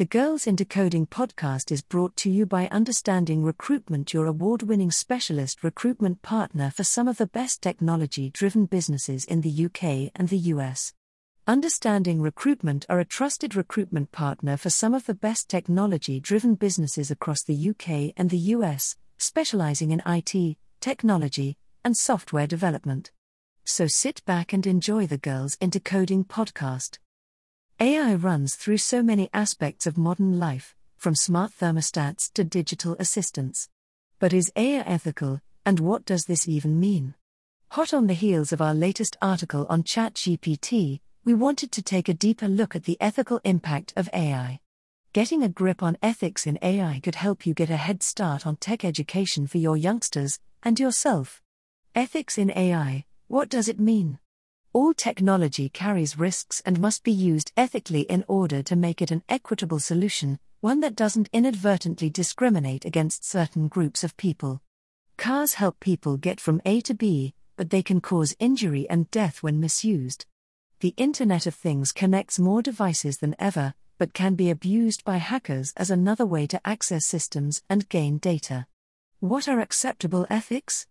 The Girls into Coding podcast is brought to you by Understanding Recruitment, your award winning specialist recruitment partner for some of the best technology driven businesses in the UK and the US. Understanding Recruitment are a trusted recruitment partner for some of the best technology driven businesses across the UK and the US, specializing in IT, technology, and software development. So sit back and enjoy the Girls into Coding podcast. AI runs through so many aspects of modern life, from smart thermostats to digital assistants. But is AI ethical, and what does this even mean? Hot on the heels of our latest article on ChatGPT, we wanted to take a deeper look at the ethical impact of AI. Getting a grip on ethics in AI could help you get a head start on tech education for your youngsters and yourself. Ethics in AI what does it mean? All technology carries risks and must be used ethically in order to make it an equitable solution, one that doesn't inadvertently discriminate against certain groups of people. Cars help people get from A to B, but they can cause injury and death when misused. The Internet of Things connects more devices than ever, but can be abused by hackers as another way to access systems and gain data. What are acceptable ethics?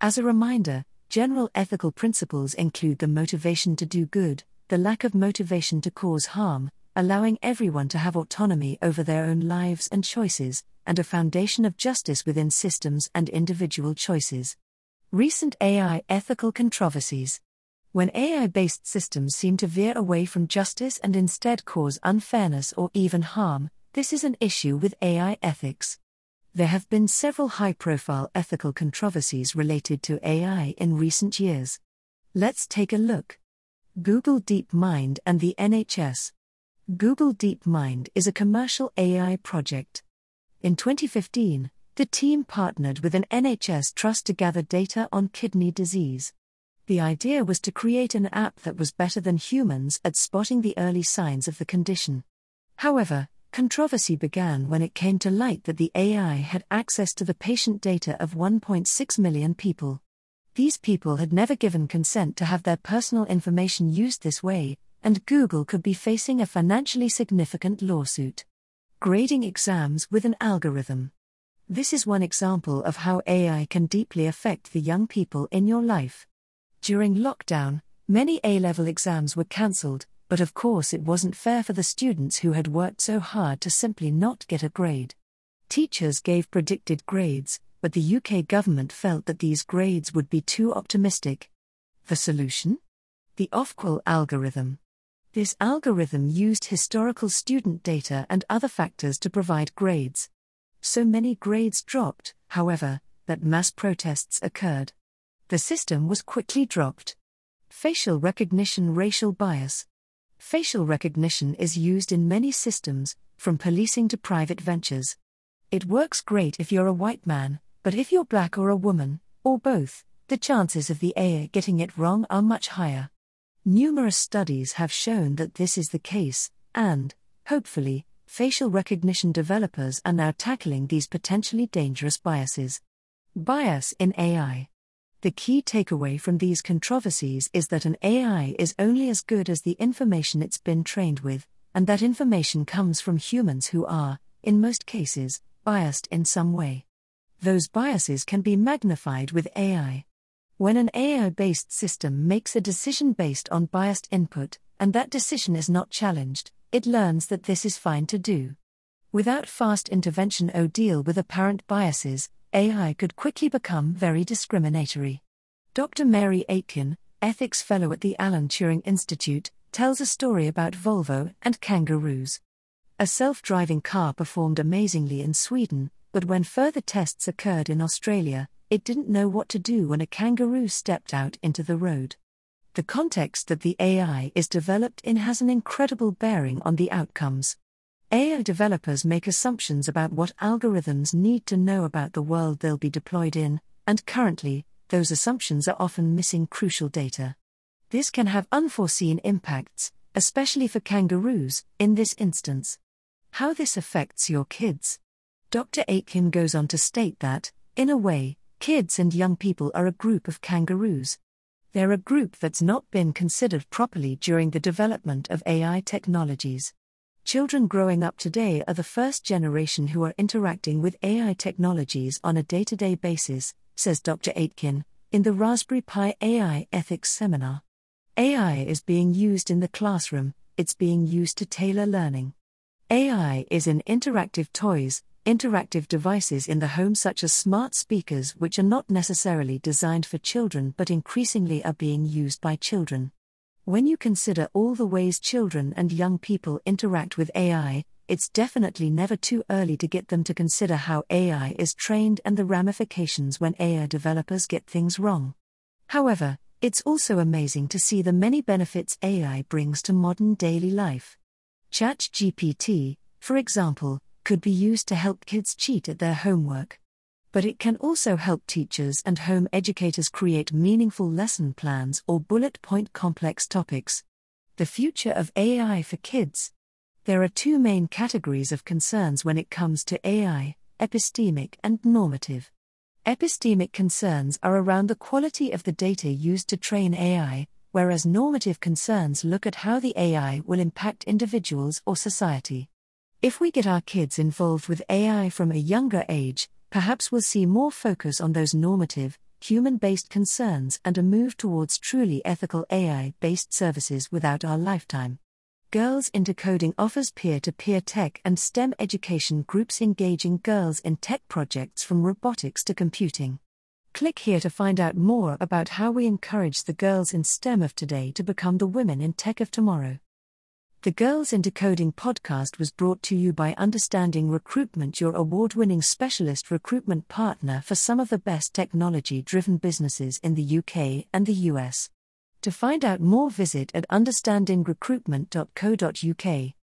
As a reminder, General ethical principles include the motivation to do good, the lack of motivation to cause harm, allowing everyone to have autonomy over their own lives and choices, and a foundation of justice within systems and individual choices. Recent AI ethical controversies. When AI based systems seem to veer away from justice and instead cause unfairness or even harm, this is an issue with AI ethics. There have been several high profile ethical controversies related to AI in recent years. Let's take a look. Google DeepMind and the NHS. Google DeepMind is a commercial AI project. In 2015, the team partnered with an NHS trust to gather data on kidney disease. The idea was to create an app that was better than humans at spotting the early signs of the condition. However, Controversy began when it came to light that the AI had access to the patient data of 1.6 million people. These people had never given consent to have their personal information used this way, and Google could be facing a financially significant lawsuit. Grading exams with an algorithm. This is one example of how AI can deeply affect the young people in your life. During lockdown, many A level exams were cancelled, but of course it wasn't fair for the students who had worked so hard to simply not get a grade. Teachers gave predicted grades, but the UK government felt that these grades would be too optimistic. The solution? The Ofqual algorithm. This algorithm used historical student data and other factors to provide grades. So many grades dropped, however, that mass protests occurred. The system was quickly dropped. Facial recognition racial bias. Facial recognition is used in many systems, from policing to private ventures. It works great if you're a white man, but if you're black or a woman, or both, the chances of the AI getting it wrong are much higher. Numerous studies have shown that this is the case, and, hopefully, facial recognition developers are now tackling these potentially dangerous biases. Bias in AI. The key takeaway from these controversies is that an AI is only as good as the information it's been trained with, and that information comes from humans who are, in most cases, biased in some way. Those biases can be magnified with AI. When an AI based system makes a decision based on biased input, and that decision is not challenged, it learns that this is fine to do. Without fast intervention or deal with apparent biases, AI could quickly become very discriminatory. Dr. Mary Aitken, ethics fellow at the Alan Turing Institute, tells a story about Volvo and kangaroos. A self driving car performed amazingly in Sweden, but when further tests occurred in Australia, it didn't know what to do when a kangaroo stepped out into the road. The context that the AI is developed in has an incredible bearing on the outcomes. AI developers make assumptions about what algorithms need to know about the world they'll be deployed in, and currently, those assumptions are often missing crucial data. This can have unforeseen impacts, especially for kangaroos, in this instance. How this affects your kids. Dr. Aitken goes on to state that, in a way, kids and young people are a group of kangaroos. They're a group that's not been considered properly during the development of AI technologies. Children growing up today are the first generation who are interacting with AI technologies on a day to day basis, says Dr. Aitken, in the Raspberry Pi AI Ethics Seminar. AI is being used in the classroom, it's being used to tailor learning. AI is in interactive toys, interactive devices in the home, such as smart speakers, which are not necessarily designed for children but increasingly are being used by children. When you consider all the ways children and young people interact with AI, it's definitely never too early to get them to consider how AI is trained and the ramifications when AI developers get things wrong. However, it's also amazing to see the many benefits AI brings to modern daily life. ChatGPT, for example, could be used to help kids cheat at their homework. But it can also help teachers and home educators create meaningful lesson plans or bullet point complex topics. The future of AI for kids. There are two main categories of concerns when it comes to AI epistemic and normative. Epistemic concerns are around the quality of the data used to train AI, whereas normative concerns look at how the AI will impact individuals or society. If we get our kids involved with AI from a younger age, perhaps we'll see more focus on those normative, human based concerns and a move towards truly ethical AI based services without our lifetime. Girls into Coding offers peer to peer tech and STEM education groups engaging girls in tech projects from robotics to computing. Click here to find out more about how we encourage the girls in STEM of today to become the women in tech of tomorrow. The Girls into Coding podcast was brought to you by Understanding Recruitment, your award winning specialist recruitment partner for some of the best technology driven businesses in the UK and the US. To find out more, visit at understandingrecruitment.co.uk.